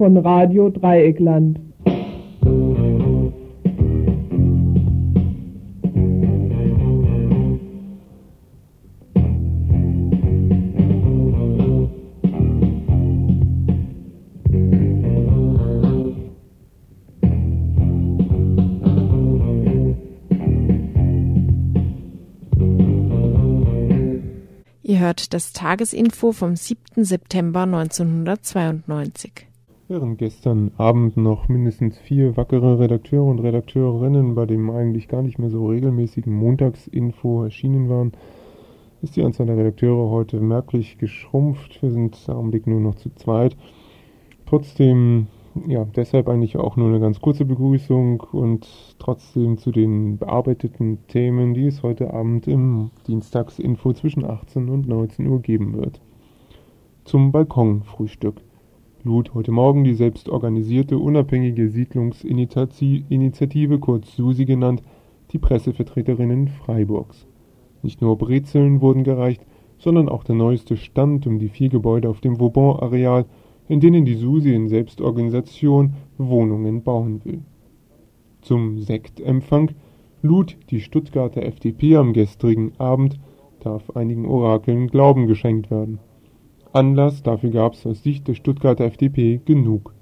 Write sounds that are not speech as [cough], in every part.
von Radio Dreieckland. Das Tagesinfo vom 7. September 1992. Während gestern Abend noch mindestens vier wackere Redakteure und Redakteurinnen bei dem eigentlich gar nicht mehr so regelmäßigen Montagsinfo erschienen waren, ist die Anzahl der Redakteure heute merklich geschrumpft. Wir sind im Augenblick nur noch zu zweit. Trotzdem, ja, deshalb eigentlich auch nur eine ganz kurze Begrüßung und trotzdem zu den bearbeiteten Themen, die es heute Abend im Dienstagsinfo zwischen 18 und 19 Uhr geben wird. Zum Balkonfrühstück lud heute Morgen die selbstorganisierte unabhängige Siedlungsinitiative, kurz SUSI genannt, die Pressevertreterinnen Freiburgs. Nicht nur Brezeln wurden gereicht, sondern auch der neueste Stand um die vier Gebäude auf dem Vauban-Areal, in denen die SUSI in Selbstorganisation Wohnungen bauen will. Zum Sektempfang lud die Stuttgarter FDP am gestrigen Abend, darf einigen Orakeln Glauben geschenkt werden. Anlass dafür gab es aus Sicht der Stuttgarter FDP genug.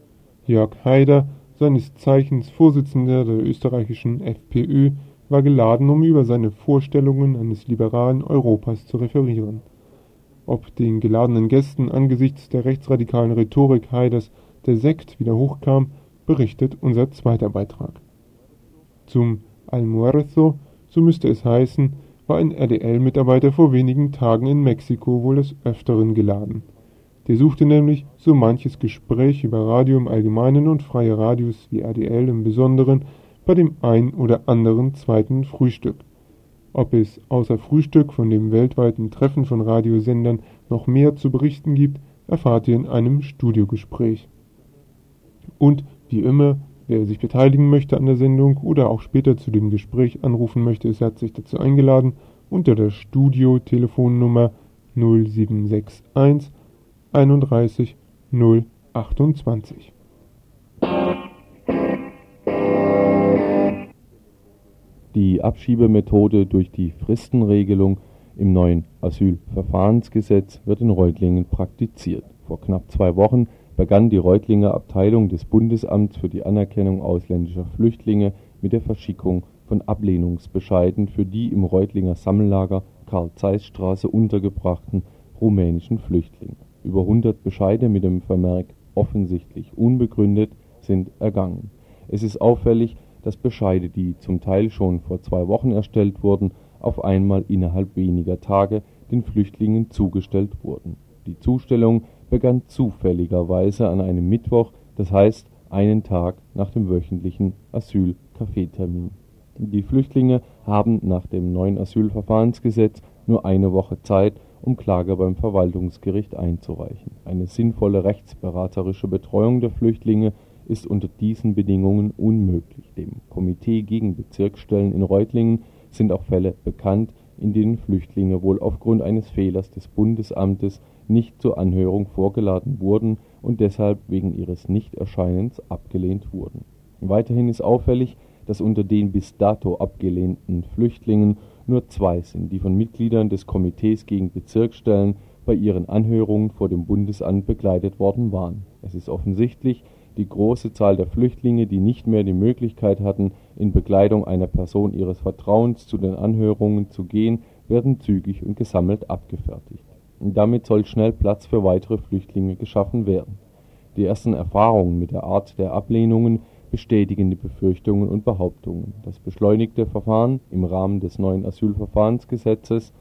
Jörg Haider, seines Zeichens Vorsitzender der österreichischen FPÖ, war geladen, um über seine Vorstellungen eines liberalen Europas zu referieren. Ob den geladenen Gästen angesichts der rechtsradikalen Rhetorik Haiders der Sekt wieder hochkam, berichtet unser zweiter Beitrag. Zum Almuerzo, so müsste es heißen, war ein RDL-Mitarbeiter vor wenigen Tagen in Mexiko wohl des Öfteren geladen. Der suchte nämlich so manches Gespräch über Radio im Allgemeinen und freie Radios wie RDL im Besonderen bei dem ein oder anderen zweiten Frühstück. Ob es außer Frühstück von dem weltweiten Treffen von Radiosendern noch mehr zu berichten gibt, erfahrt ihr in einem Studiogespräch. Und wie immer, Wer sich beteiligen möchte an der Sendung oder auch später zu dem Gespräch anrufen möchte, ist herzlich dazu eingeladen unter der Studio-Telefonnummer 0761 31 028. Die Abschiebemethode durch die Fristenregelung im neuen Asylverfahrensgesetz wird in Reutlingen praktiziert. Vor knapp zwei Wochen begann die Reutlinger Abteilung des Bundesamts für die Anerkennung ausländischer Flüchtlinge mit der Verschickung von Ablehnungsbescheiden für die im Reutlinger Sammellager Karl-Zeiss-Straße untergebrachten rumänischen Flüchtlinge. Über 100 Bescheide mit dem Vermerk offensichtlich unbegründet sind ergangen. Es ist auffällig, dass Bescheide, die zum Teil schon vor zwei Wochen erstellt wurden, auf einmal innerhalb weniger Tage den Flüchtlingen zugestellt wurden. Die Zustellung begann zufälligerweise an einem Mittwoch, das heißt einen Tag nach dem wöchentlichen Asyl-Kaffeetermin. Die Flüchtlinge haben nach dem neuen Asylverfahrensgesetz nur eine Woche Zeit, um Klage beim Verwaltungsgericht einzureichen. Eine sinnvolle rechtsberaterische Betreuung der Flüchtlinge ist unter diesen Bedingungen unmöglich. Dem Komitee gegen Bezirksstellen in Reutlingen sind auch Fälle bekannt, in denen Flüchtlinge wohl aufgrund eines Fehlers des Bundesamtes nicht zur Anhörung vorgeladen wurden und deshalb wegen ihres Nichterscheinens abgelehnt wurden. Weiterhin ist auffällig, dass unter den bis dato abgelehnten Flüchtlingen nur zwei sind, die von Mitgliedern des Komitees gegen Bezirksstellen bei ihren Anhörungen vor dem Bundesamt begleitet worden waren. Es ist offensichtlich, die große Zahl der Flüchtlinge, die nicht mehr die Möglichkeit hatten, in Begleitung einer Person ihres Vertrauens zu den Anhörungen zu gehen, werden zügig und gesammelt abgefertigt. Damit soll schnell Platz für weitere Flüchtlinge geschaffen werden. Die ersten Erfahrungen mit der Art der Ablehnungen bestätigen die Befürchtungen und Behauptungen. Das beschleunigte Verfahren im Rahmen des neuen Asylverfahrensgesetzes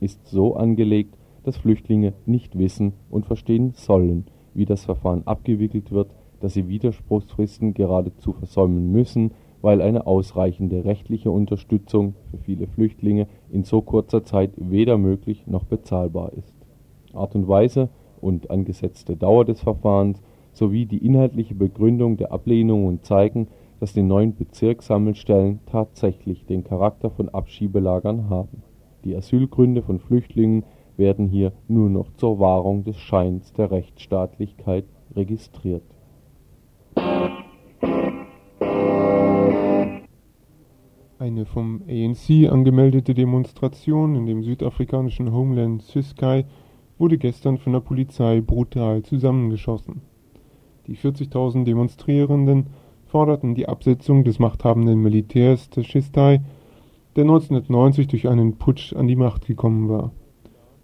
ist so angelegt, dass Flüchtlinge nicht wissen und verstehen sollen, wie das Verfahren abgewickelt wird, dass sie Widerspruchsfristen geradezu versäumen müssen, weil eine ausreichende rechtliche Unterstützung für viele Flüchtlinge in so kurzer Zeit weder möglich noch bezahlbar ist. Art und Weise und angesetzte Dauer des Verfahrens sowie die inhaltliche Begründung der Ablehnungen zeigen, dass die neuen Bezirkssammelstellen tatsächlich den Charakter von Abschiebelagern haben. Die Asylgründe von Flüchtlingen werden hier nur noch zur Wahrung des Scheins der Rechtsstaatlichkeit registriert. Eine vom ANC angemeldete Demonstration in dem südafrikanischen Homeland Ciskei wurde gestern von der Polizei brutal zusammengeschossen. Die 40.000 Demonstrierenden forderten die Absetzung des machthabenden Militärs Ciskei, der 1990 durch einen Putsch an die Macht gekommen war.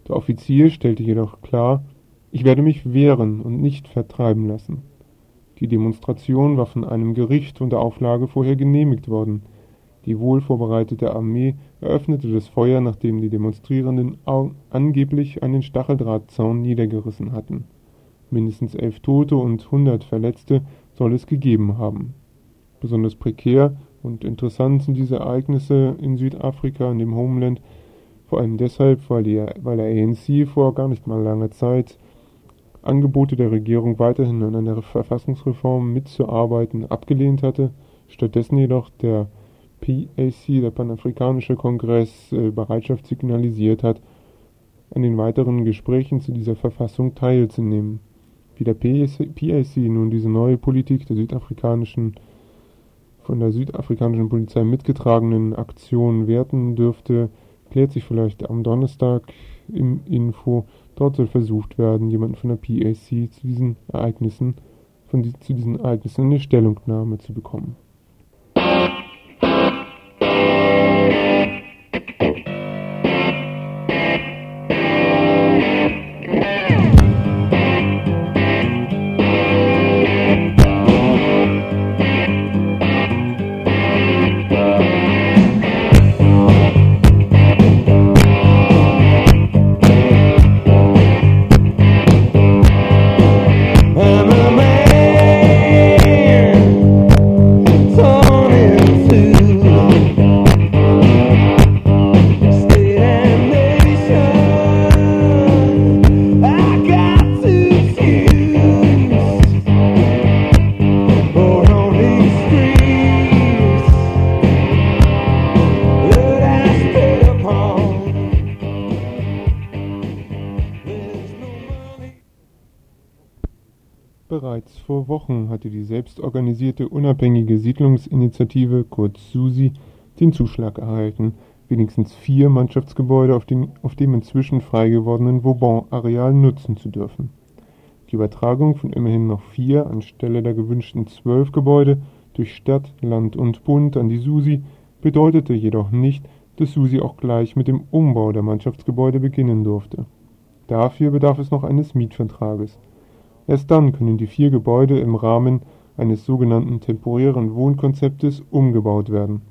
Der Offizier stellte jedoch klar, ich werde mich wehren und nicht vertreiben lassen. Die Demonstration war von einem Gericht unter Auflage vorher genehmigt worden die wohl vorbereitete Armee eröffnete das Feuer, nachdem die Demonstrierenden angeblich einen Stacheldrahtzaun niedergerissen hatten. Mindestens elf Tote und hundert Verletzte soll es gegeben haben. Besonders prekär und interessant sind diese Ereignisse in Südafrika, in dem Homeland, vor allem deshalb, weil, die, weil der ANC vor gar nicht mal langer Zeit Angebote der Regierung weiterhin an einer Verfassungsreform mitzuarbeiten abgelehnt hatte, stattdessen jedoch der PAC, der Panafrikanische Kongress, äh, Bereitschaft signalisiert hat, an den weiteren Gesprächen zu dieser Verfassung teilzunehmen. Wie der PAC nun diese neue Politik der südafrikanischen von der südafrikanischen Polizei mitgetragenen Aktion werten dürfte, klärt sich vielleicht am Donnerstag im Info. Dort soll versucht werden, jemanden von der PAC zu diesen Ereignissen, von zu diesen Ereignissen eine Stellungnahme zu bekommen. Hatte die selbstorganisierte Unabhängige Siedlungsinitiative kurz SUSI den Zuschlag erhalten, wenigstens vier Mannschaftsgebäude auf dem, auf dem inzwischen frei gewordenen Vauban-Areal nutzen zu dürfen. Die Übertragung von immerhin noch vier anstelle der gewünschten zwölf Gebäude durch Stadt, Land und Bund an die SUSI bedeutete jedoch nicht, dass SUSI auch gleich mit dem Umbau der Mannschaftsgebäude beginnen durfte. Dafür bedarf es noch eines Mietvertrages Erst dann können die vier Gebäude im Rahmen eines sogenannten temporären Wohnkonzeptes umgebaut werden.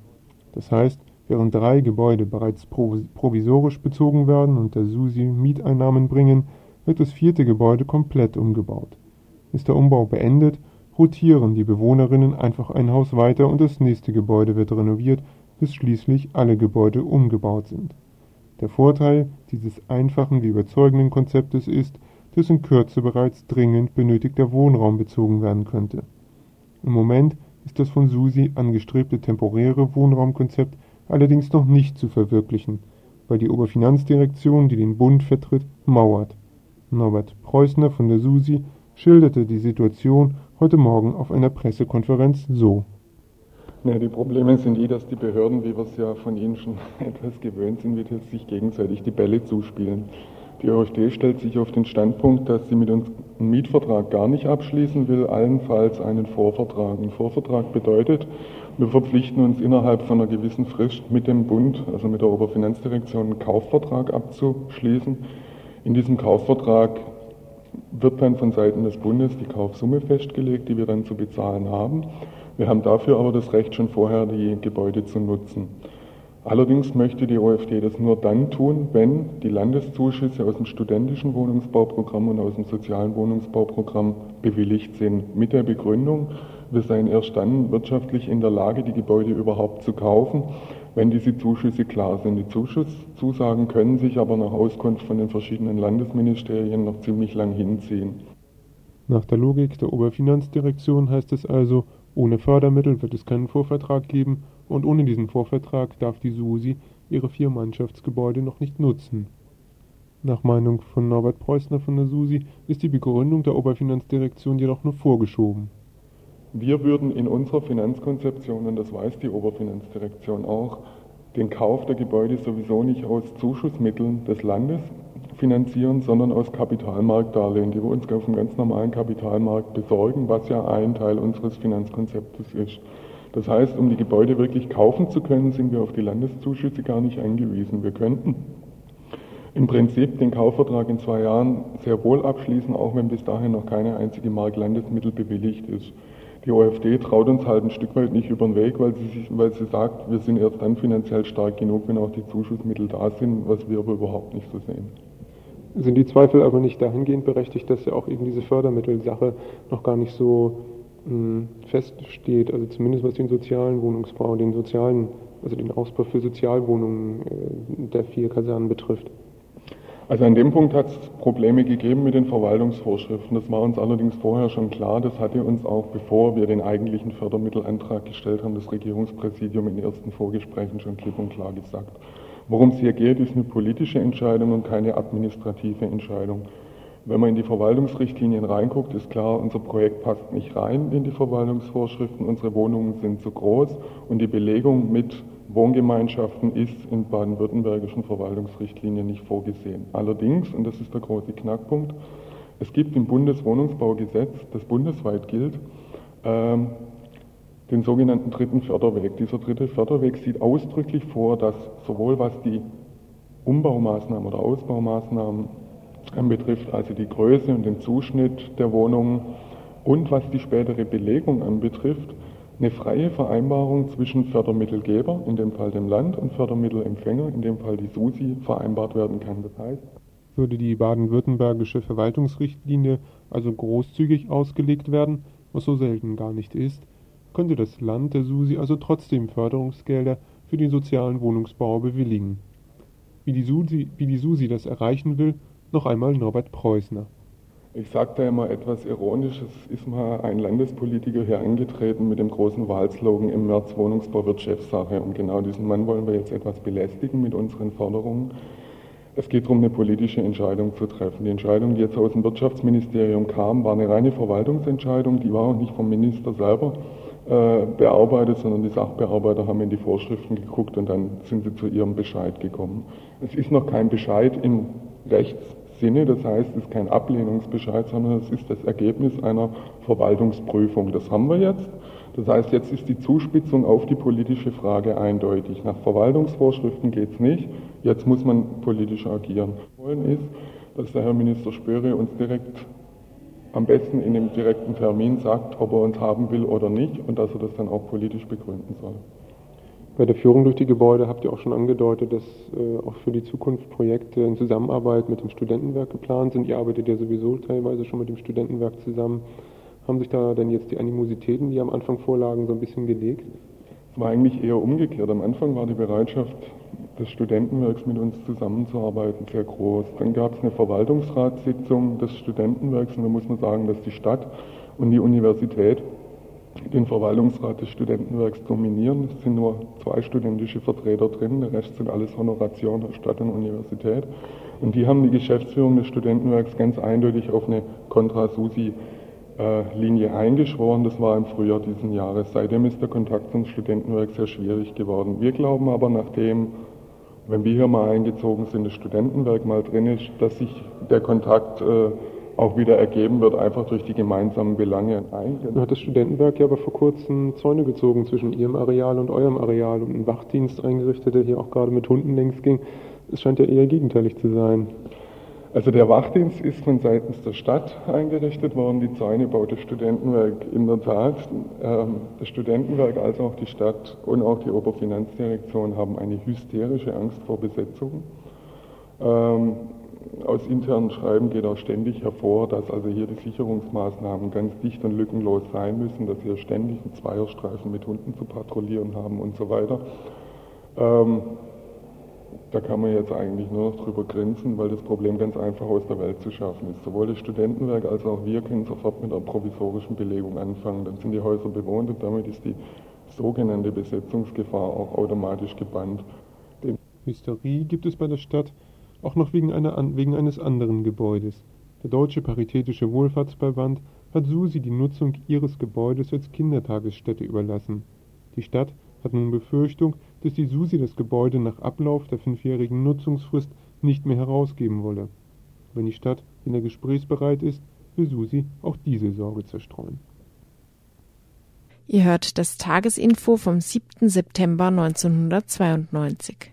Das heißt, während drei Gebäude bereits provisorisch bezogen werden und der SUSI Mieteinnahmen bringen, wird das vierte Gebäude komplett umgebaut. Ist der Umbau beendet, rotieren die Bewohnerinnen einfach ein Haus weiter und das nächste Gebäude wird renoviert, bis schließlich alle Gebäude umgebaut sind. Der Vorteil dieses einfachen wie überzeugenden Konzeptes ist dass in Kürze bereits dringend benötigter Wohnraum bezogen werden könnte. Im Moment ist das von Susi angestrebte temporäre Wohnraumkonzept allerdings noch nicht zu verwirklichen, weil die Oberfinanzdirektion, die den Bund vertritt, mauert. Norbert Preußner von der Susi schilderte die Situation heute Morgen auf einer Pressekonferenz so. Ja, die Probleme sind die, dass die Behörden, wie wir es ja von Ihnen schon [laughs] etwas gewöhnt sind, wieder sich gegenseitig die Bälle zuspielen. Die ÖFD stellt sich auf den Standpunkt, dass sie mit uns einen Mietvertrag gar nicht abschließen will, allenfalls einen Vorvertrag. Ein Vorvertrag bedeutet, wir verpflichten uns innerhalb von einer gewissen Frist mit dem Bund, also mit der Oberfinanzdirektion, einen Kaufvertrag abzuschließen. In diesem Kaufvertrag wird dann von Seiten des Bundes die Kaufsumme festgelegt, die wir dann zu bezahlen haben. Wir haben dafür aber das Recht, schon vorher die Gebäude zu nutzen. Allerdings möchte die OFD das nur dann tun, wenn die Landeszuschüsse aus dem studentischen Wohnungsbauprogramm und aus dem sozialen Wohnungsbauprogramm bewilligt sind. Mit der Begründung, wir seien erst dann wirtschaftlich in der Lage, die Gebäude überhaupt zu kaufen, wenn diese Zuschüsse klar sind. Die Zuschusszusagen können sich aber nach Auskunft von den verschiedenen Landesministerien noch ziemlich lang hinziehen. Nach der Logik der Oberfinanzdirektion heißt es also, ohne Fördermittel wird es keinen Vorvertrag geben und ohne diesen Vorvertrag darf die SUSI ihre vier Mannschaftsgebäude noch nicht nutzen. Nach Meinung von Norbert Preußner von der SUSI ist die Begründung der Oberfinanzdirektion jedoch nur vorgeschoben. Wir würden in unserer Finanzkonzeption, und das weiß die Oberfinanzdirektion auch, den Kauf der Gebäude sowieso nicht aus Zuschussmitteln des Landes finanzieren, sondern aus Kapitalmarktdarlehen, die wir uns auf dem ganz normalen Kapitalmarkt besorgen, was ja ein Teil unseres Finanzkonzeptes ist. Das heißt, um die Gebäude wirklich kaufen zu können, sind wir auf die Landeszuschüsse gar nicht angewiesen. Wir könnten im Prinzip den Kaufvertrag in zwei Jahren sehr wohl abschließen, auch wenn bis dahin noch keine einzige Mark Landesmittel bewilligt ist. Die OFD traut uns halt ein Stück weit nicht über den Weg, weil sie, sich, weil sie sagt, wir sind erst dann finanziell stark genug, wenn auch die Zuschussmittel da sind, was wir aber überhaupt nicht so sehen. Sind die Zweifel aber nicht dahingehend berechtigt, dass ja auch eben diese Fördermittelsache noch gar nicht so hm, feststeht, also zumindest was den sozialen Wohnungsbau, den sozialen, also den Ausbau für Sozialwohnungen äh, der vier Kasernen betrifft? Also an dem Punkt hat es Probleme gegeben mit den Verwaltungsvorschriften. Das war uns allerdings vorher schon klar. Das hatte uns auch, bevor wir den eigentlichen Fördermittelantrag gestellt haben, das Regierungspräsidium in den ersten Vorgesprächen schon klipp und klar gesagt. Worum es hier geht, ist eine politische Entscheidung und keine administrative Entscheidung. Wenn man in die Verwaltungsrichtlinien reinguckt, ist klar, unser Projekt passt nicht rein in die Verwaltungsvorschriften. Unsere Wohnungen sind zu groß und die Belegung mit Wohngemeinschaften ist in baden-württembergischen Verwaltungsrichtlinien nicht vorgesehen. Allerdings, und das ist der große Knackpunkt, es gibt im Bundeswohnungsbaugesetz, das bundesweit gilt, ähm, den sogenannten dritten Förderweg. Dieser dritte Förderweg sieht ausdrücklich vor, dass sowohl was die Umbaumaßnahmen oder Ausbaumaßnahmen anbetrifft, also die Größe und den Zuschnitt der Wohnungen und was die spätere Belegung anbetrifft, eine freie Vereinbarung zwischen Fördermittelgeber, in dem Fall dem Land, und Fördermittelempfänger, in dem Fall die SUSI, vereinbart werden kann. Das heißt, würde die baden-württembergische Verwaltungsrichtlinie also großzügig ausgelegt werden, was so selten gar nicht ist, könnte das Land der SUSI also trotzdem Förderungsgelder für den sozialen Wohnungsbau bewilligen. Wie die SUSI, wie die SUSI das erreichen will, noch einmal Norbert Preußner. Ich sagte immer etwas ironisch, es ist mal ein Landespolitiker hier angetreten mit dem großen Wahlslogan im März Wohnungsbau wird Chefsache. Und genau diesen Mann wollen wir jetzt etwas belästigen mit unseren Forderungen. Es geht darum, eine politische Entscheidung zu treffen. Die Entscheidung, die jetzt aus dem Wirtschaftsministerium kam, war eine reine Verwaltungsentscheidung. Die war auch nicht vom Minister selber bearbeitet, sondern die Sachbearbeiter haben in die Vorschriften geguckt und dann sind sie zu ihrem Bescheid gekommen. Es ist noch kein Bescheid im Rechts Sinne. Das heißt, es ist kein Ablehnungsbescheid, sondern es ist das Ergebnis einer Verwaltungsprüfung. Das haben wir jetzt. Das heißt, jetzt ist die Zuspitzung auf die politische Frage eindeutig. Nach Verwaltungsvorschriften geht es nicht. Jetzt muss man politisch agieren. Wollen ist, dass der Herr Minister Spöre uns direkt am besten in einem direkten Termin sagt, ob er uns haben will oder nicht und dass er das dann auch politisch begründen soll. Bei der Führung durch die Gebäude habt ihr auch schon angedeutet, dass äh, auch für die Zukunft Projekte in Zusammenarbeit mit dem Studentenwerk geplant sind. Ihr arbeitet ja sowieso teilweise schon mit dem Studentenwerk zusammen. Haben sich da denn jetzt die Animositäten, die am Anfang vorlagen, so ein bisschen gelegt? War eigentlich eher umgekehrt. Am Anfang war die Bereitschaft des Studentenwerks mit uns zusammenzuarbeiten sehr groß. Dann gab es eine Verwaltungsratssitzung des Studentenwerks und da muss man sagen, dass die Stadt und die Universität den Verwaltungsrat des Studentenwerks dominieren. Es sind nur zwei studentische Vertreter drin, der Rest sind alles Honoration aus Stadt und Universität. Und die haben die Geschäftsführung des Studentenwerks ganz eindeutig auf eine Kontra-SUSI-Linie eingeschworen. Das war im Frühjahr diesen Jahres. Seitdem ist der Kontakt zum Studentenwerk sehr schwierig geworden. Wir glauben aber, nachdem, wenn wir hier mal eingezogen sind, das Studentenwerk mal drin ist, dass sich der Kontakt äh, auch wieder ergeben wird, einfach durch die gemeinsamen Belange. Nun hat das Studentenwerk ja aber vor kurzem Zäune gezogen zwischen Ihrem Areal und eurem Areal und einen Wachdienst eingerichtet, der hier auch gerade mit Hunden längs ging. Es scheint ja eher gegenteilig zu sein. Also der Wachdienst ist von seitens der Stadt eingerichtet worden, die Zäune baut das Studentenwerk in der Tat. Ähm, das Studentenwerk als auch die Stadt und auch die Oberfinanzdirektion haben eine hysterische Angst vor Besetzung. Ähm, aus internen Schreiben geht auch ständig hervor, dass also hier die Sicherungsmaßnahmen ganz dicht und lückenlos sein müssen, dass hier ständig einen Zweierstreifen mit Hunden zu patrouillieren haben und so weiter. Da kann man jetzt eigentlich nur noch drüber grinsen, weil das Problem ganz einfach aus der Welt zu schaffen ist. Sowohl das Studentenwerk als auch wir können sofort mit einer provisorischen Belegung anfangen. Dann sind die Häuser bewohnt und damit ist die sogenannte Besetzungsgefahr auch automatisch gebannt. Hysterie gibt es bei der Stadt auch noch wegen, einer, wegen eines anderen Gebäudes. Der Deutsche Paritätische Wohlfahrtsverband hat Susi die Nutzung ihres Gebäudes als Kindertagesstätte überlassen. Die Stadt hat nun Befürchtung, dass die Susi das Gebäude nach Ablauf der fünfjährigen Nutzungsfrist nicht mehr herausgeben wolle. Wenn die Stadt wieder gesprächsbereit ist, will Susi auch diese Sorge zerstreuen. Ihr hört das Tagesinfo vom 7. September 1992.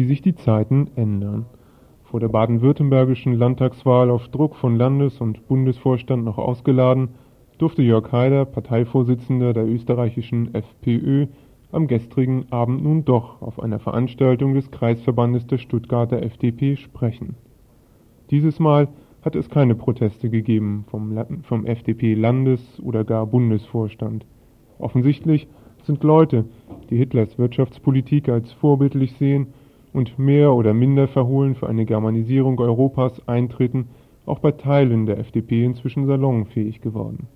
wie sich die Zeiten ändern. Vor der baden-württembergischen Landtagswahl auf Druck von Landes- und Bundesvorstand noch ausgeladen, durfte Jörg Haider, Parteivorsitzender der österreichischen FPÖ, am gestrigen Abend nun doch auf einer Veranstaltung des Kreisverbandes der Stuttgarter FDP sprechen. Dieses Mal hat es keine Proteste gegeben vom, vom FDP-Landes- oder gar Bundesvorstand. Offensichtlich sind Leute, die Hitlers Wirtschaftspolitik als vorbildlich sehen und mehr oder minder verhohlen für eine Germanisierung Europas eintreten, auch bei Teilen der FDP inzwischen salonfähig geworden.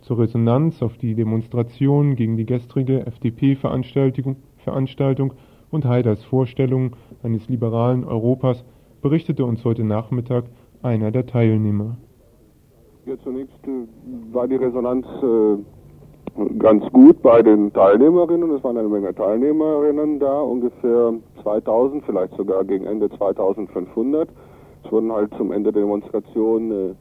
Zur Resonanz auf die Demonstration gegen die gestrige FDP-Veranstaltung und Haiders Vorstellung eines liberalen Europas berichtete uns heute Nachmittag einer der Teilnehmer. Ja, zunächst äh, war die Resonanz äh, ganz gut bei den Teilnehmerinnen. Es waren eine Menge Teilnehmerinnen da, ungefähr 2000, vielleicht sogar gegen Ende 2500. Es wurden halt zum Ende der Demonstration äh,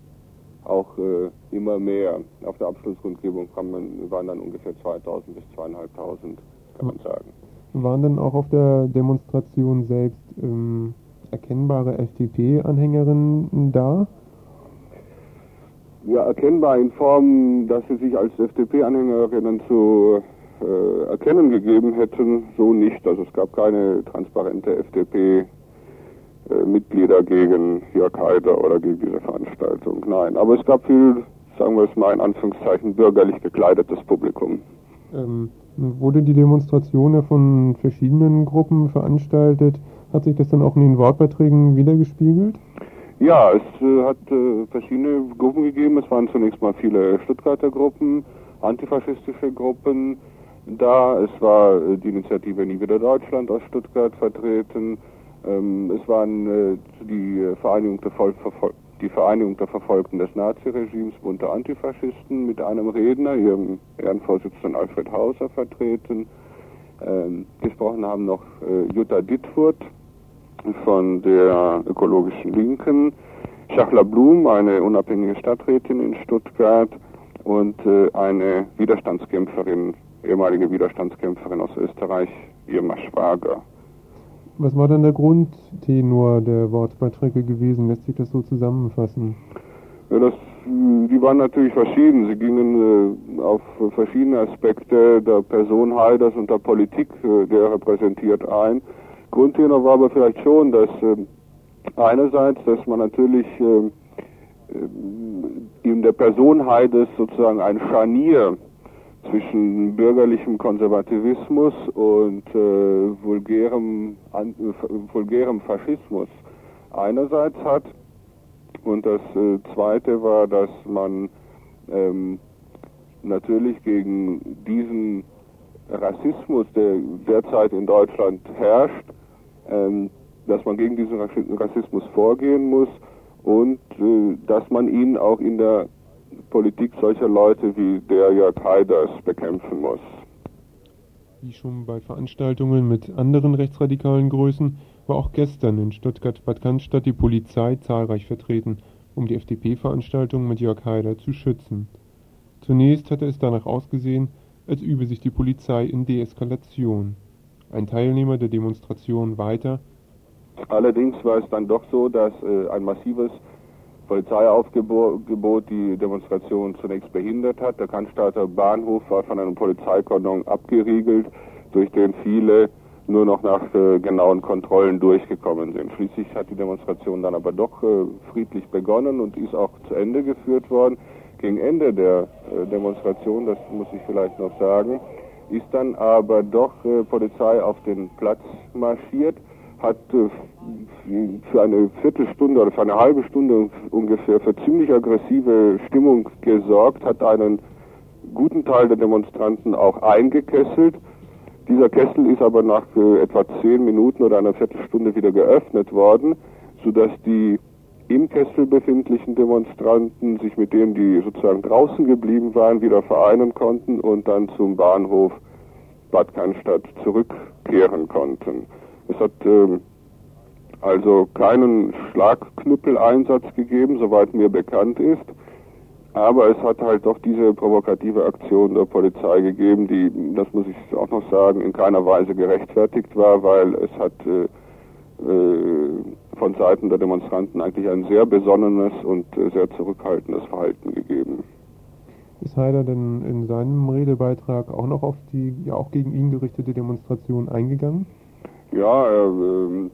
auch äh, immer mehr. Auf der Abschlussgrundgebung man, waren dann ungefähr 2000 bis 2500, kann man sagen. Waren denn auch auf der Demonstration selbst ähm, erkennbare FDP-Anhängerinnen da? Ja, erkennbar in Form, dass sie sich als FDP-Anhängerinnen zu äh, erkennen gegeben hätten, so nicht. Also es gab keine transparente FDP-Mitglieder äh, gegen Jörg Haider oder gegen diese Veranstaltung. Nein, aber es gab viel, sagen wir es mal in Anführungszeichen, bürgerlich gekleidetes Publikum. Ähm, wurde die Demonstration ja von verschiedenen Gruppen veranstaltet? Hat sich das dann auch in den Wortbeiträgen wiedergespiegelt? Ja, es äh, hat äh, verschiedene Gruppen gegeben. Es waren zunächst mal viele Stuttgarter Gruppen, antifaschistische Gruppen da. Es war äh, die Initiative Nie wieder Deutschland aus Stuttgart vertreten. Ähm, es waren äh, die Vereinigung der, die Vereinigung der Verfolgten des Naziregimes, Bund der Antifaschisten, mit einem Redner, ihrem Ehrenvorsitzenden Alfred Hauser, vertreten. Ähm, gesprochen haben noch äh, Jutta Dittfurt von der ökologischen Linken, Schachler Blum, eine unabhängige Stadträtin in Stuttgart und äh, eine Widerstandskämpferin, ehemalige Widerstandskämpferin aus Österreich, Irma Schwager. Was war dann der Grundtenor der Wortbeiträge gewesen? Lässt sich das so zusammenfassen? Ja, das, die waren natürlich verschieden. Sie gingen äh, auf verschiedene Aspekte der Person Haiders und der Politik, äh, der repräsentiert ein. Grundtenor war aber vielleicht schon, dass äh, einerseits, dass man natürlich äh, in der Person Haides sozusagen ein Scharnier zwischen bürgerlichem Konservativismus und äh, vulgärem, an, vulgärem Faschismus einerseits hat. Und das äh, Zweite war, dass man ähm, natürlich gegen diesen Rassismus, der derzeit in Deutschland herrscht, dass man gegen diesen Rassismus vorgehen muss und äh, dass man ihn auch in der Politik solcher Leute wie der Jörg Haiders bekämpfen muss. Wie schon bei Veranstaltungen mit anderen rechtsradikalen Größen war auch gestern in Stuttgart-Bad Cannstatt die Polizei zahlreich vertreten, um die FDP-Veranstaltung mit Jörg Haider zu schützen. Zunächst hatte es danach ausgesehen, als übe sich die Polizei in Deeskalation. Ein Teilnehmer der Demonstration weiter. Allerdings war es dann doch so, dass äh, ein massives Polizeiaufgebot die Demonstration zunächst behindert hat. Der Cannstatter Bahnhof war von einem Polizeikordon abgeriegelt, durch den viele nur noch nach äh, genauen Kontrollen durchgekommen sind. Schließlich hat die Demonstration dann aber doch äh, friedlich begonnen und ist auch zu Ende geführt worden. Gegen Ende der äh, Demonstration, das muss ich vielleicht noch sagen, ist dann aber doch äh, Polizei auf den Platz marschiert hat äh, für eine Viertelstunde oder für eine halbe Stunde ungefähr für ziemlich aggressive Stimmung gesorgt, hat einen guten Teil der Demonstranten auch eingekesselt. Dieser Kessel ist aber nach äh, etwa zehn Minuten oder einer Viertelstunde wieder geöffnet worden, sodass die im Kessel befindlichen Demonstranten sich mit denen, die sozusagen draußen geblieben waren, wieder vereinen konnten und dann zum Bahnhof Bad Cannstatt zurückkehren konnten. Es hat ähm, also keinen Schlagknüppeleinsatz gegeben, soweit mir bekannt ist. Aber es hat halt doch diese provokative Aktion der Polizei gegeben, die, das muss ich auch noch sagen, in keiner Weise gerechtfertigt war, weil es hat äh, von Seiten der Demonstranten eigentlich ein sehr besonnenes und äh, sehr zurückhaltendes Verhalten gegeben. Ist Heider denn in seinem Redebeitrag auch noch auf die ja auch gegen ihn gerichtete Demonstration eingegangen? Ja, er äh,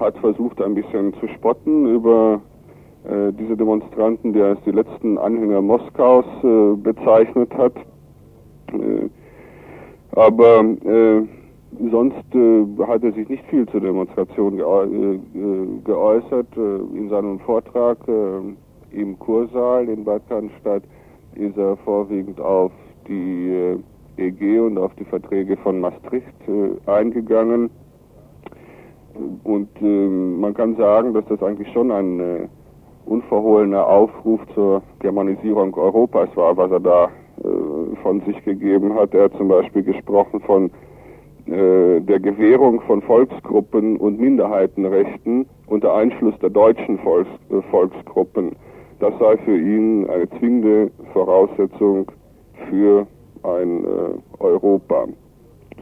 hat versucht ein bisschen zu spotten über äh, diese Demonstranten, die er als die letzten Anhänger Moskaus äh, bezeichnet hat. Äh, aber äh, sonst äh, hat er sich nicht viel zur Demonstration geäu geäußert. in seinem Vortrag im Kursaal in Bad Cannstatt ist er vorwiegend auf die EG und auf die Verträge von Maastricht eingegangen und äh, man kann sagen, dass das eigentlich schon ein äh, unverhohlener Aufruf zur Germanisierung Europas war, was er da äh, von sich gegeben hat. Er hat zum Beispiel gesprochen von äh, der Gewährung von Volksgruppen und Minderheitenrechten unter Einschluss der deutschen Volks, äh, Volksgruppen. Das sei für ihn eine zwingende Voraussetzung für ein äh, Europa.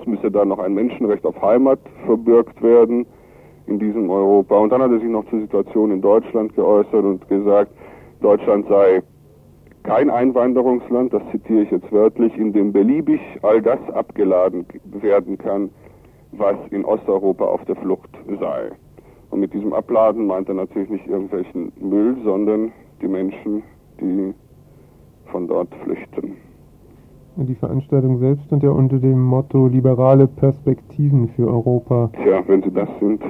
Es müsse dann noch ein Menschenrecht auf Heimat verbürgt werden in diesem Europa. Und dann hat er sich noch zur Situation in Deutschland geäußert und gesagt, Deutschland sei kein Einwanderungsland, das zitiere ich jetzt wörtlich, in dem beliebig all das abgeladen werden kann, was in Osteuropa auf der Flucht sei. Und mit diesem Abladen meint er natürlich nicht irgendwelchen Müll, sondern die Menschen, die von dort flüchten. Die Veranstaltung selbst stand ja unter dem Motto liberale Perspektiven für Europa. Tja, wenn sie das sind.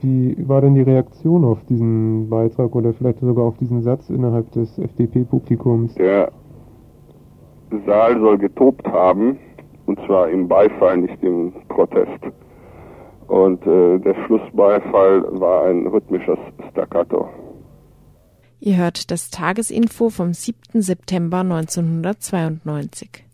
Wie war denn die Reaktion auf diesen Beitrag oder vielleicht sogar auf diesen Satz innerhalb des FDP-Publikums? Der Saal soll getobt haben, und zwar im Beifall, nicht im Protest. Und äh, der Schlussbeifall war ein rhythmisches Staccato. Ihr hört das Tagesinfo vom 7. September 1992.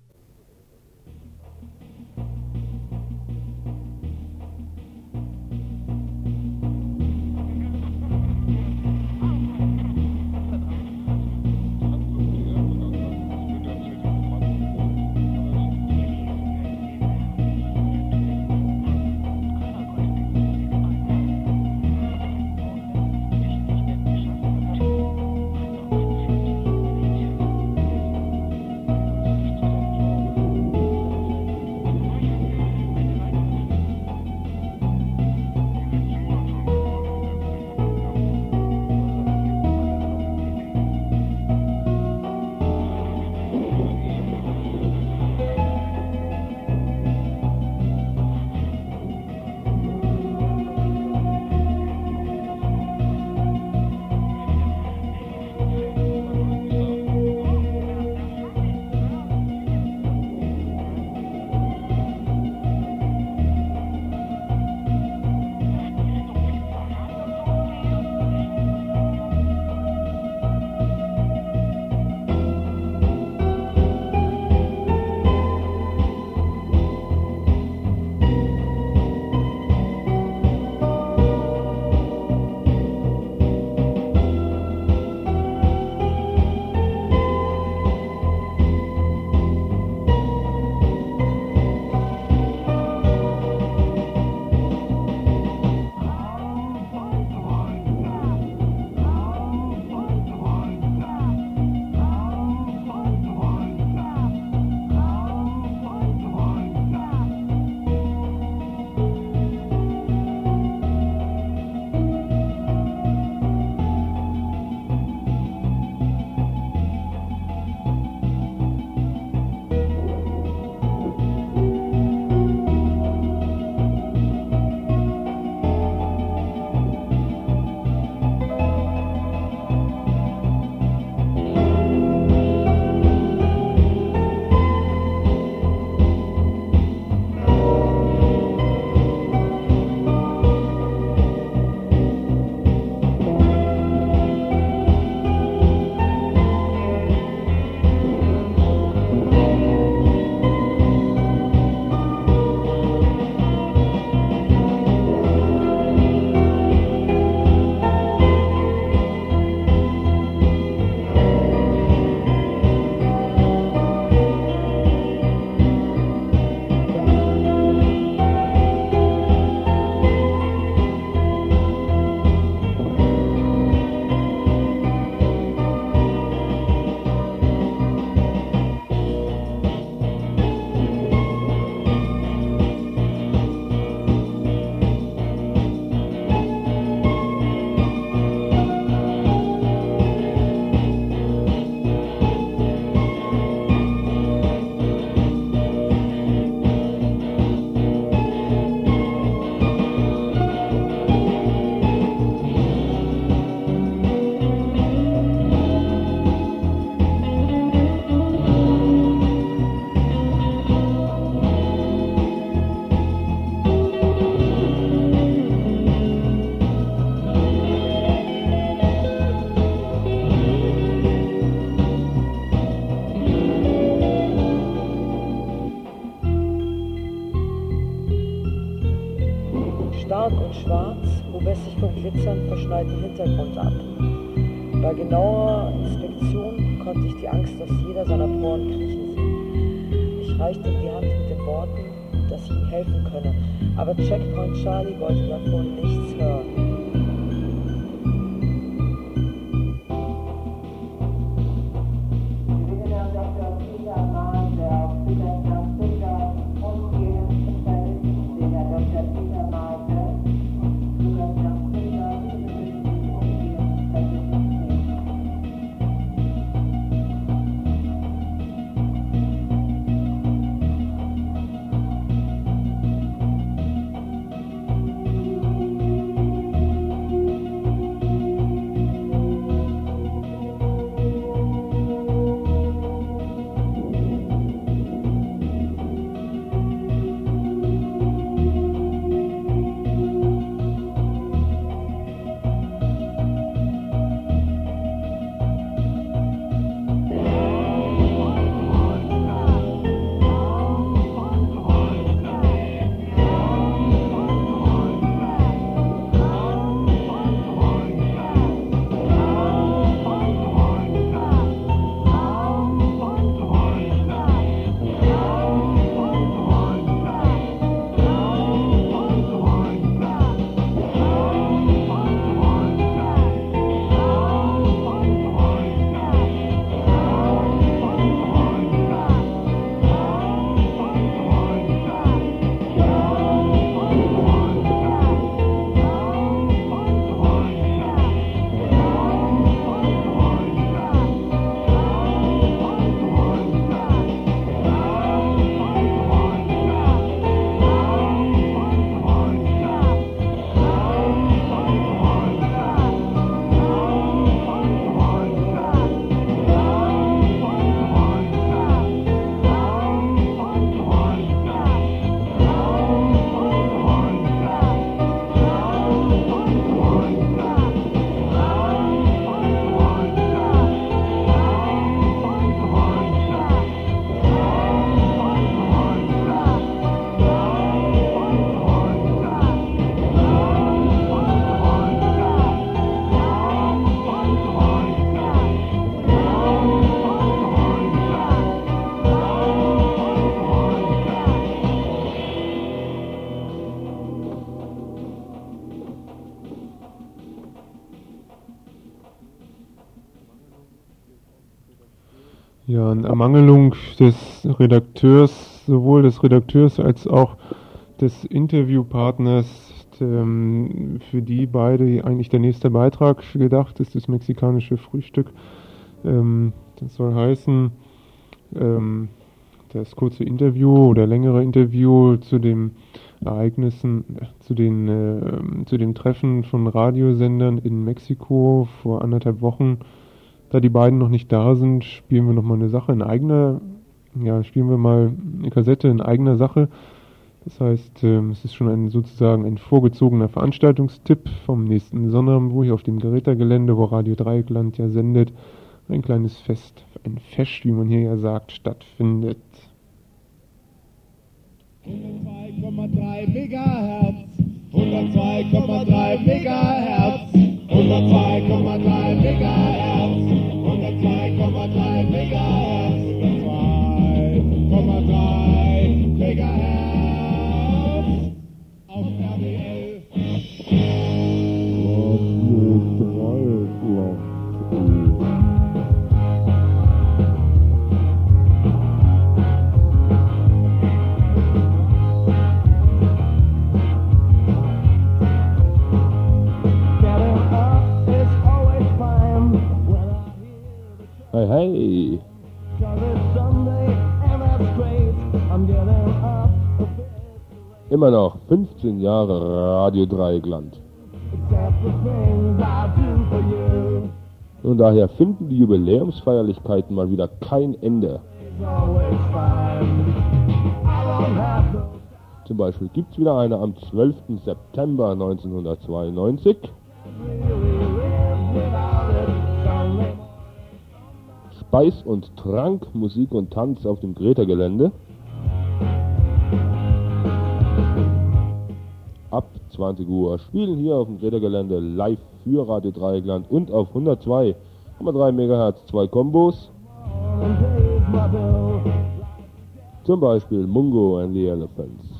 verschneiten Hintergrund ab. Bei genauer Inspektion konnte ich die Angst aus jeder seiner Poren kriechen sehen. Ich reichte ihm die Hand mit den Worten, dass ich ihm helfen könne, aber Checkpoint Charlie wollte davon nichts hören. Ermangelung des Redakteurs, sowohl des Redakteurs als auch des Interviewpartners, ähm, für die beide eigentlich der nächste Beitrag gedacht ist, das mexikanische Frühstück. Ähm, das soll heißen, ähm, das kurze Interview oder längere Interview zu den Ereignissen, zu den äh, zu dem Treffen von Radiosendern in Mexiko vor anderthalb Wochen. Da die beiden noch nicht da sind, spielen wir noch mal eine Sache in eigener, ja, spielen wir mal eine Kassette in eigener Sache. Das heißt, äh, es ist schon ein sozusagen ein vorgezogener Veranstaltungstipp vom nächsten Sonnabend, wo hier auf dem Gerätergelände, wo Radio Dreieckland ja sendet, ein kleines Fest, ein Fest, wie man hier ja sagt, stattfindet. 102,3 Megahertz, 102,3 Megahertz, 102,3 Megahertz, 102,3 Megahertz, 102,3 Megahertz Immer noch 15 Jahre Radio Dreieckland. Und daher finden die Jubiläumsfeierlichkeiten mal wieder kein Ende. Zum Beispiel gibt es wieder eine am 12. September 1992. Speis und Trank, Musik und Tanz auf dem Greta-Gelände. 20 Uhr spielen hier auf dem Greta-Gelände live für Radio Dreieckland und auf 102,3 MHz zwei Kombos. Zum Beispiel Mungo and the Elephants.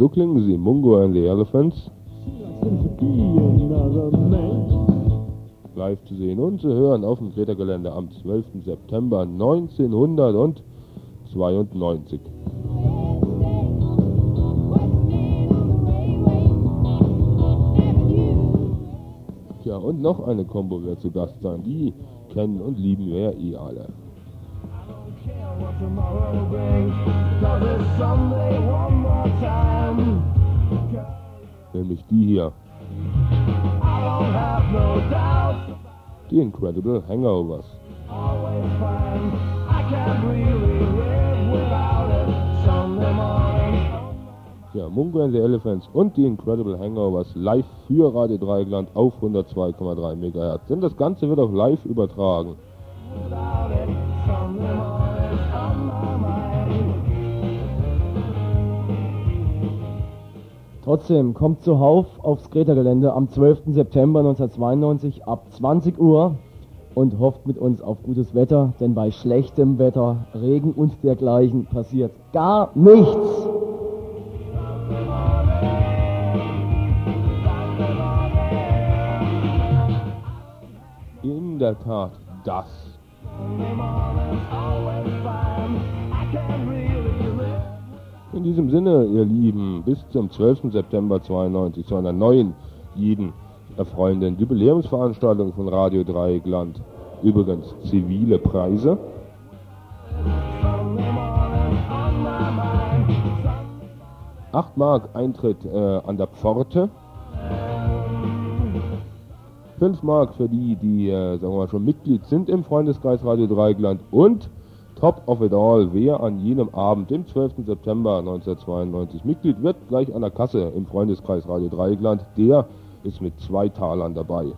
So klingen sie, Mungo and the Elephants. Live zu sehen und zu hören auf dem Greta-Gelände am 12. September 1992. Tja, und noch eine Combo wird zu Gast sein. Die kennen und lieben wir ja eh alle. Tomorrow brings. Cause it's Sunday one more time. Nämlich die hier. Die Incredible Hangovers. Ja, Mungo and the Elephants und die Incredible Hangovers live für Radio Dreieckland auf 102,3 MHz. Denn das Ganze wird auch live übertragen. Trotzdem, kommt zuhauf aufs Greta-Gelände am 12. September 1992 ab 20 Uhr und hofft mit uns auf gutes Wetter, denn bei schlechtem Wetter, Regen und dergleichen passiert gar nichts. In der Tat, das. In diesem Sinne, ihr Lieben, bis zum 12. September 92 zu einer neuen, jeden erfreuenden Jubiläumsveranstaltung von Radio Dreieckland. Übrigens zivile Preise. Acht Mark Eintritt äh, an der Pforte. 5 Mark für die, die äh, sagen wir mal, schon Mitglied sind im Freundeskreis Radio Dreieckland und Top of it all, wer an jenem Abend, dem 12. September 1992, Mitglied wird, gleich an der Kasse im Freundeskreis Radio Dreieckland, der ist mit zwei Talern dabei.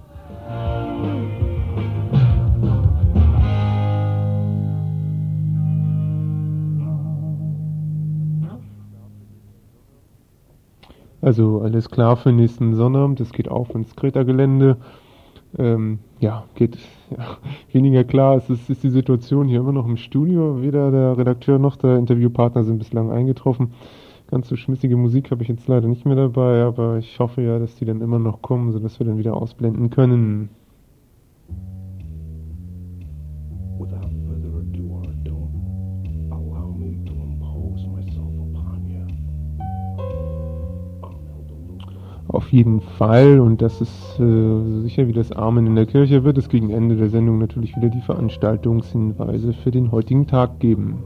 Also alles klar für den nächsten Sonnabend, es geht auf ins Kreta-Gelände. Ähm, ja, geht ja, weniger klar. Es ist, ist die Situation hier immer noch im Studio. Weder der Redakteur noch der Interviewpartner sind bislang eingetroffen. Ganz so schmissige Musik habe ich jetzt leider nicht mehr dabei, aber ich hoffe ja, dass die dann immer noch kommen, sodass wir dann wieder ausblenden können. Auf jeden Fall, und das ist äh, sicher wie das Amen in der Kirche, wird es gegen Ende der Sendung natürlich wieder die Veranstaltungshinweise für den heutigen Tag geben.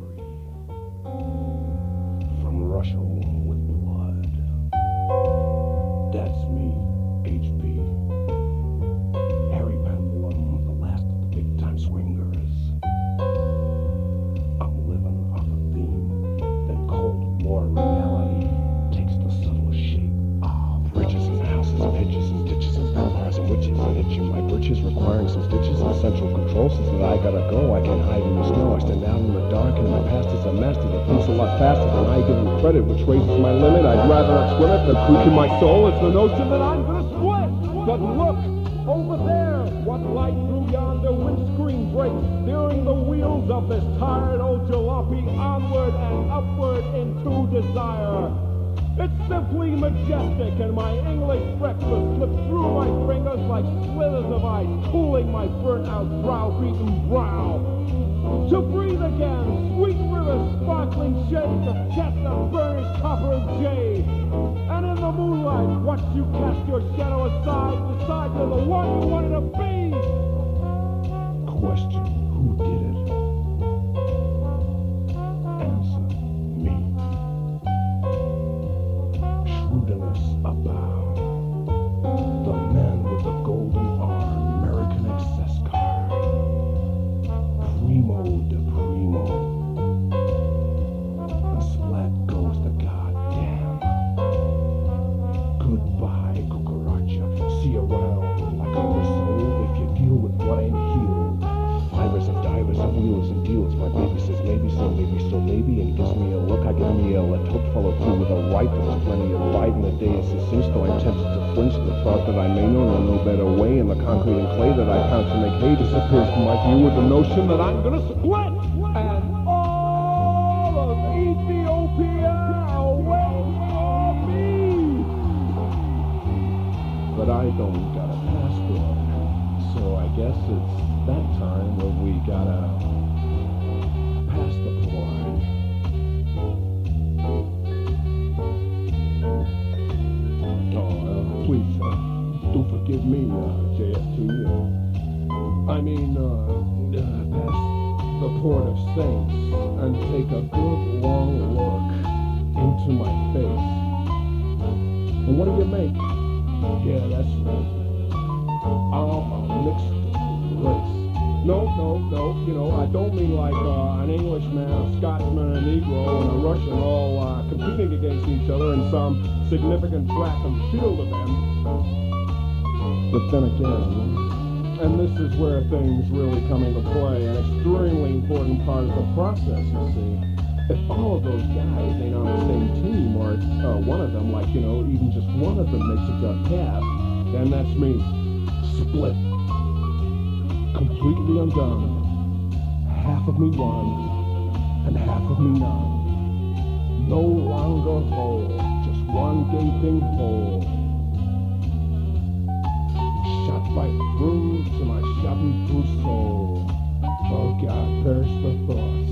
Majestic, and my English breakfast slips through my fingers like slithers of ice, cooling my burnt-out, brow-beaten brow. To breathe again, sweet rivers, sparkling shades of chestnut, burnished copper, and jade. And in the moonlight, watch you cast your shadow aside, decide you're the one you wanted field event. But then again, and this is where things really come into play, an extremely important part of the process, you see. If all of those guys ain't on the same team, or uh, one of them, like, you know, even just one of them makes a gut calf, then that's me. Split. Completely undone. Half of me won, and half of me none. No longer whole, just one gaping hole. By through to my shabby through soul. Oh God, perish the thoughts.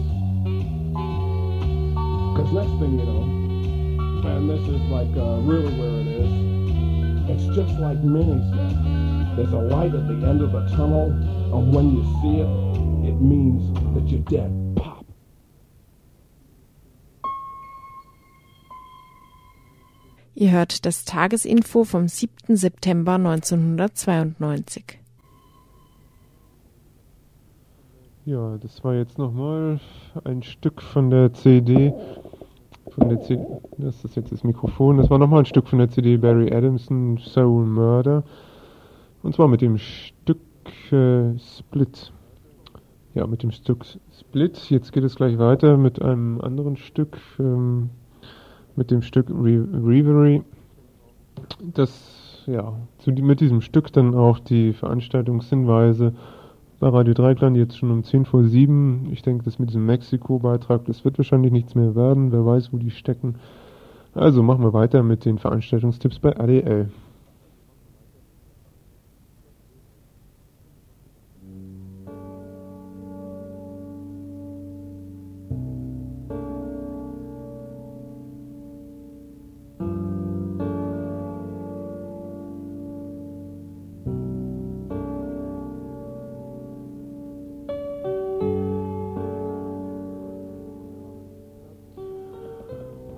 Cause next thing you know, and this is like uh, really where it is, it's just like Minnie said. There's a light at the end of the tunnel, and when you see it, it means that you're dead. Ihr hört das Tagesinfo vom 7. September 1992. Ja, das war jetzt nochmal ein Stück von der CD. Von der CD. Das ist jetzt das Mikrofon. Das war nochmal ein Stück von der CD Barry Adamson Soul Murder. Und zwar mit dem Stück äh, Split. Ja, mit dem Stück Split. Jetzt geht es gleich weiter mit einem anderen Stück. Ähm, mit dem Stück Re Reverie. dass ja, zu, mit diesem Stück dann auch die Veranstaltungshinweise bei Radio Dreikland jetzt schon um 10 vor 7. Ich denke, das mit diesem Mexiko-Beitrag, das wird wahrscheinlich nichts mehr werden. Wer weiß, wo die stecken. Also machen wir weiter mit den Veranstaltungstipps bei ADL.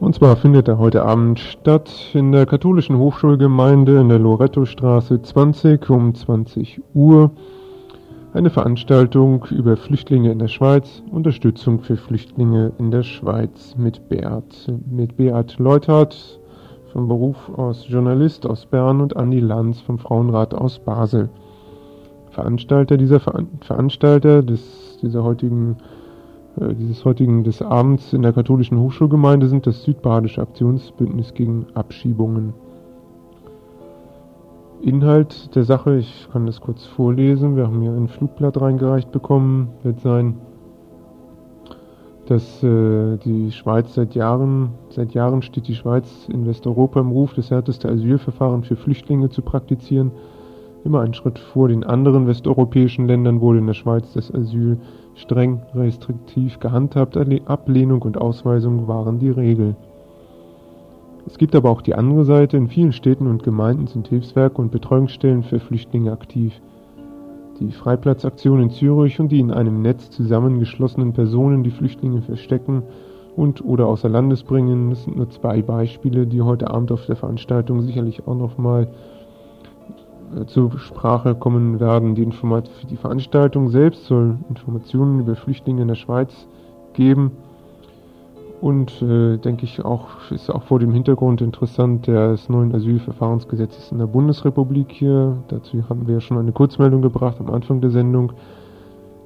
Und zwar findet er heute Abend statt in der katholischen Hochschulgemeinde in der Lorettostraße 20 um 20 Uhr. Eine Veranstaltung über Flüchtlinge in der Schweiz, Unterstützung für Flüchtlinge in der Schweiz mit Beat, mit Beat Leuthardt vom Beruf aus Journalist aus Bern und Andi Lanz vom Frauenrat aus Basel. Veranstalter dieser Veran Veranstalter des, dieser heutigen äh, dieses heutigen des Abends in der katholischen Hochschulgemeinde sind das Südbadische Aktionsbündnis gegen Abschiebungen. Inhalt der Sache, ich kann das kurz vorlesen, wir haben hier ein Flugblatt reingereicht bekommen, wird sein, dass äh, die Schweiz seit Jahren, seit Jahren steht die Schweiz in Westeuropa im Ruf, das härteste Asylverfahren für Flüchtlinge zu praktizieren. Immer einen Schritt vor den anderen westeuropäischen Ländern wurde in der Schweiz das Asyl streng restriktiv gehandhabt, Ablehnung und Ausweisung waren die Regel. Es gibt aber auch die andere Seite, in vielen Städten und Gemeinden sind Hilfswerke und Betreuungsstellen für Flüchtlinge aktiv. Die Freiplatzaktion in Zürich und die in einem Netz zusammengeschlossenen Personen, die Flüchtlinge verstecken und oder außer Landes bringen, das sind nur zwei Beispiele, die heute Abend auf der Veranstaltung sicherlich auch nochmal äh, zur Sprache kommen werden. Die, Informat die Veranstaltung selbst soll Informationen über Flüchtlinge in der Schweiz geben und äh, denke ich auch ist auch vor dem Hintergrund interessant des neuen Asylverfahrensgesetzes in der Bundesrepublik hier. Dazu haben wir schon eine Kurzmeldung gebracht am Anfang der Sendung.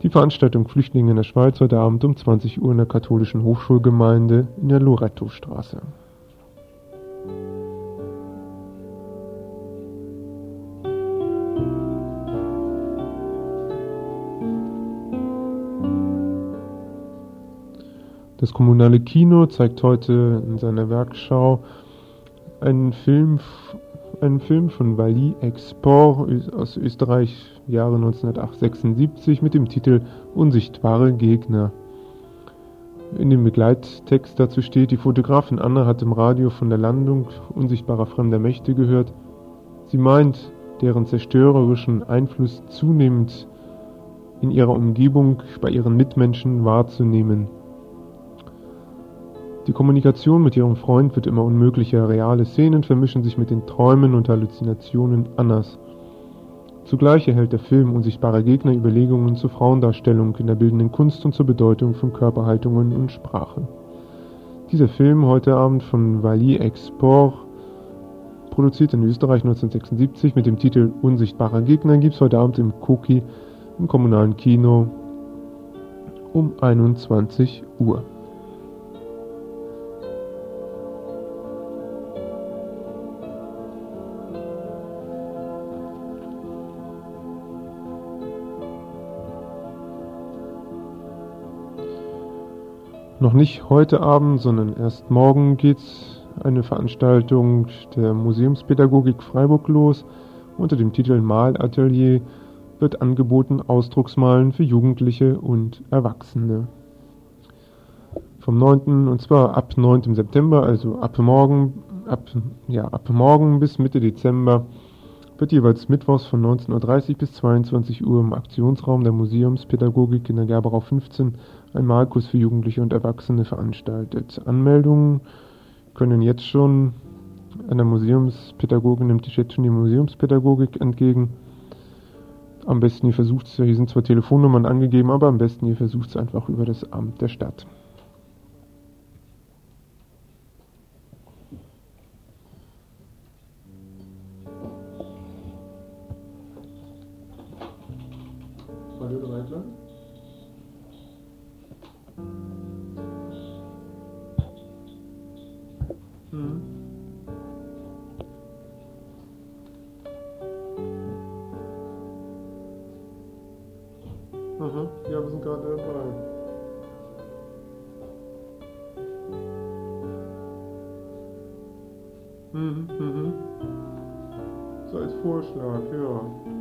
Die Veranstaltung Flüchtlinge in der Schweiz heute Abend um 20 Uhr in der katholischen Hochschulgemeinde in der Loretto-Straße. Das kommunale Kino zeigt heute in seiner Werkschau einen Film, einen Film von Wally Export aus Österreich, Jahre 1976, mit dem Titel Unsichtbare Gegner. In dem Begleittext dazu steht, die Fotografin Anna hat im Radio von der Landung unsichtbarer fremder Mächte gehört. Sie meint, deren zerstörerischen Einfluss zunehmend in ihrer Umgebung bei ihren Mitmenschen wahrzunehmen. Die Kommunikation mit ihrem Freund wird immer unmöglicher, reale Szenen vermischen sich mit den Träumen und Halluzinationen Annas. Zugleich erhält der Film Unsichtbare Gegner Überlegungen zur Frauendarstellung in der bildenden Kunst und zur Bedeutung von Körperhaltungen und Sprache. Dieser Film, heute Abend von Wally Export, produziert in Österreich 1976 mit dem Titel Unsichtbarer Gegner, gibt es heute Abend im Koki im kommunalen Kino um 21 Uhr. Noch nicht heute Abend, sondern erst morgen geht's eine Veranstaltung der Museumspädagogik Freiburg los. Unter dem Titel Malatelier wird angeboten Ausdrucksmalen für Jugendliche und Erwachsene. Vom 9. und zwar ab 9. September, also ab morgen, ab, ja, ab morgen bis Mitte Dezember wird jeweils mittwochs von 19.30 Uhr bis 22 Uhr im Aktionsraum der Museumspädagogik in der Gerberau 15 ein Malkurs für Jugendliche und Erwachsene veranstaltet. Anmeldungen können jetzt schon an der Museumspädagogin nimmt die jetzt schon die Museumspädagogik entgegen. Am besten ihr versucht es, hier sind zwar Telefonnummern angegeben, aber am besten ihr versucht es einfach über das Amt der Stadt. Zeit lang. Hm. Aha, ja, wir sind gerade dabei. Mhm, mhm. So als Vorschlag, ja.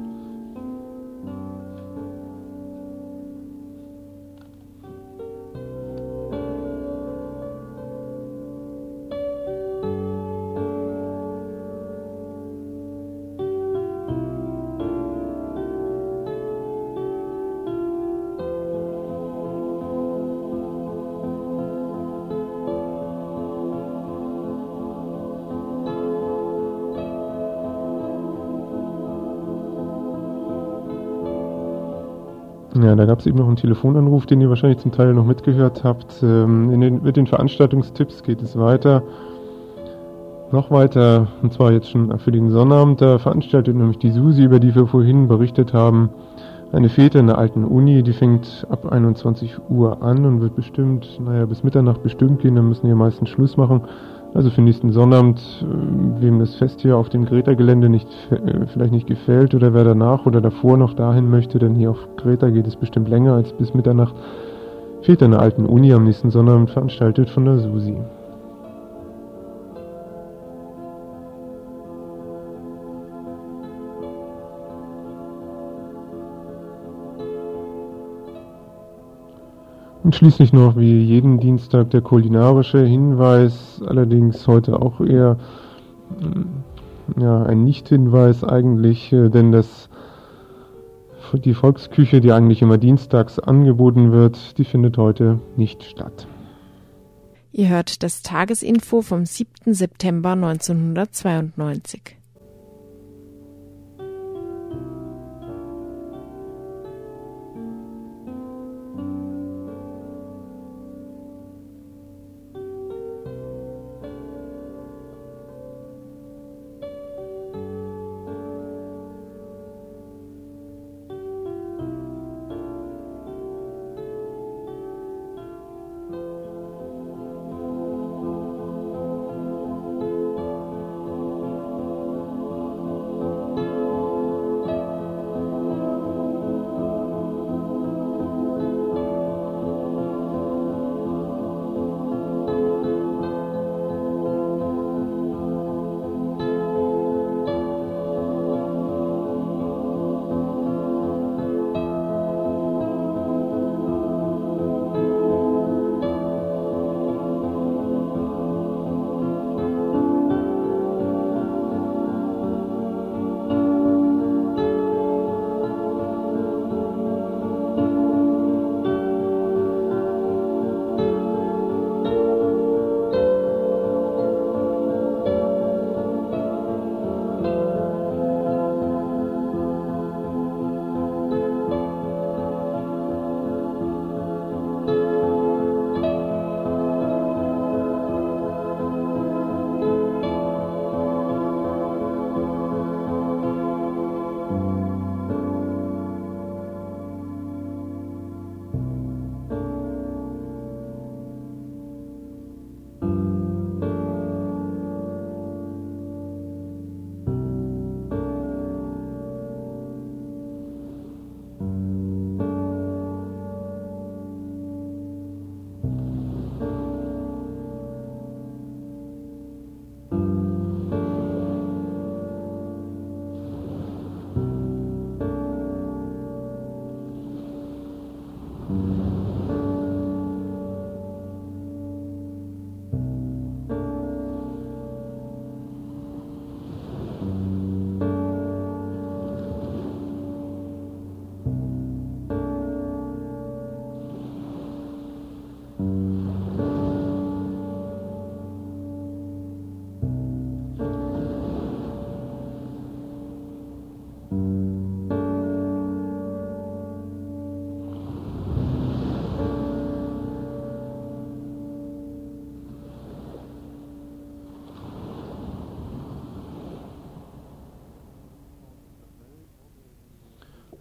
Ja, da gab es eben noch einen Telefonanruf, den ihr wahrscheinlich zum Teil noch mitgehört habt. Ähm, den, mit den Veranstaltungstipps geht es weiter. Noch weiter, und zwar jetzt schon für den Sonnabend. Da veranstaltet nämlich die Susi, über die wir vorhin berichtet haben, eine Fete in der alten Uni. Die fängt ab 21 Uhr an und wird bestimmt, naja, bis Mitternacht bestimmt gehen. Dann müssen wir meistens Schluss machen. Also für nächsten Sonnabend, äh, wem das Fest hier auf dem Greta-Gelände nicht, äh, vielleicht nicht gefällt oder wer danach oder davor noch dahin möchte, denn hier auf Greta geht es bestimmt länger als bis Mitternacht, fehlt an der alten Uni am nächsten Sonnabend veranstaltet von der Susi. Und schließlich noch wie jeden Dienstag der kulinarische Hinweis, allerdings heute auch eher mm, ja, ein Nicht-Hinweis eigentlich, äh, denn das, die Volksküche, die eigentlich immer dienstags angeboten wird, die findet heute nicht statt. Ihr hört das Tagesinfo vom 7. September 1992.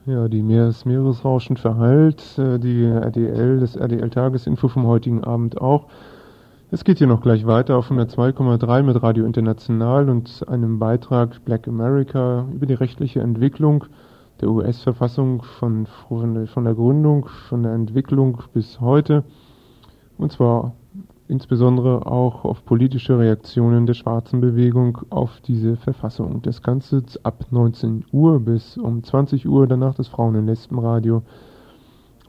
Ja, die Meeres Meeresrauschen verhallt, äh, die RDL, das RDL-Tagesinfo vom heutigen Abend auch. Es geht hier noch gleich weiter auf 102,3 mit Radio International und einem Beitrag Black America über die rechtliche Entwicklung der US-Verfassung von, von der Gründung, von der Entwicklung bis heute. Und zwar insbesondere auch auf politische Reaktionen der schwarzen Bewegung auf diese Verfassung. Das Ganze ab 19 Uhr bis um 20 Uhr, danach das Frauen- und Lesbenradio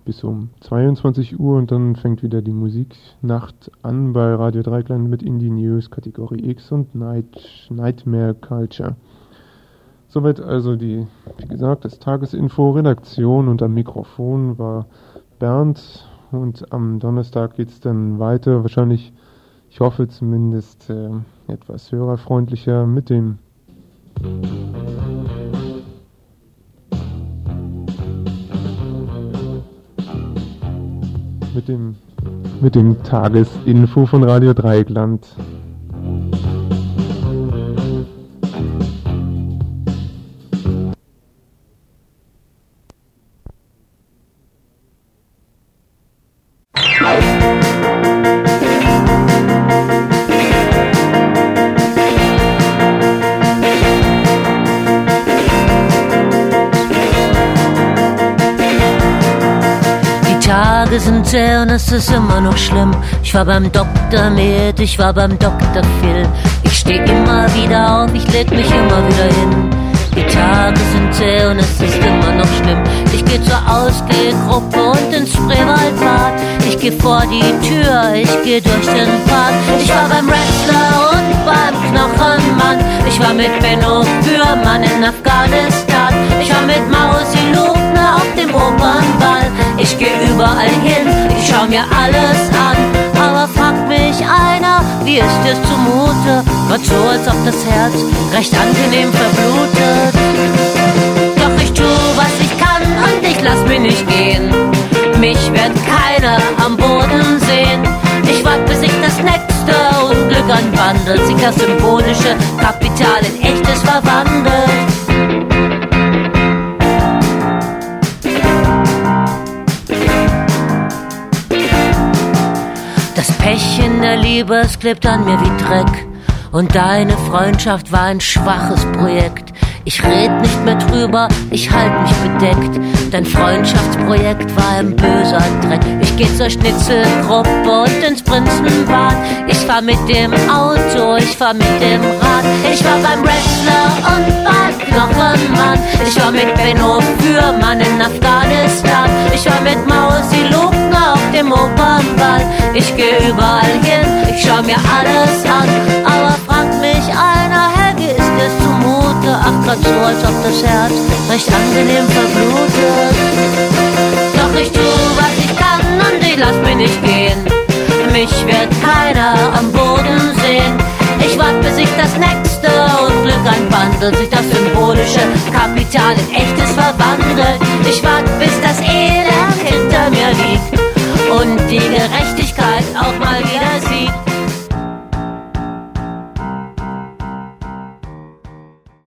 bis um 22 Uhr und dann fängt wieder die Musiknacht an bei Radio Dreikland mit Indie News, Kategorie X und Night, Nightmare Culture. Soweit also die, wie gesagt, das Tagesinfo, Redaktion und am Mikrofon war Bernd und am Donnerstag geht es dann weiter, wahrscheinlich, ich hoffe zumindest äh, etwas hörerfreundlicher mit dem mit dem mit dem Tagesinfo von Radio Dreieckland. Es ist immer noch schlimm. Ich war beim Doktor Med, ich war beim Doktor Phil. Ich steh immer wieder auf, ich leg mich immer wieder hin. Die Tage sind zäh und es ist immer noch schlimm. Ich geh zur Ausgehgruppe und ins Spreewaldbad. Ich geh vor die Tür, ich geh durch den Park. Ich war beim Wrestler und beim Knochenmann. Ich war mit Benno Fürmann in Afghanistan. Ich war mit Mausi Lugner auf dem Opernball. Ich geh überall hin, ich schau mir alles an. Aber fragt mich einer, wie ist es zumute? Gott so, als ob das Herz recht angenehm verblutet. Doch ich tu, was ich kann und ich lass mich nicht gehen. Mich wird keiner am Boden sehen. Ich wart, bis sich das nächste Unglück anwandelt, sich das symbolische Kapital in echtes verwandelt. In der Liebe, es klebt an mir wie Dreck. Und deine Freundschaft war ein schwaches Projekt. Ich red nicht mehr drüber, ich halt mich bedeckt. Dein Freundschaftsprojekt war ein böser Dreck. Ich geh zur Schnitzelgruppe und ins Prinzenbad. Ich fahr mit dem Auto, ich fahr mit dem Rad. Ich war beim Wrestler und beim Knochenmann. Ich war mit Benno Fürmann in Afghanistan. Ich war mit Mausi Lugner auf dem Opernball. Ich geh überall hin, ich schau mir alles an. Aber fragt mich einer, Helge, ist dir zumute? Ach, grad so, als ob das Herz recht angenehm verblutet. Doch ich tu, was ich kann und ich lass mich nicht gehen. Mich wird keiner am Boden sehen. Ich warte, bis ich das nächste Unglück einwandelt, sich das symbolische Kapital in echtes verwandelt. Ich warte, bis das Elend hinter mir liegt und die Gerechtigkeit auch mal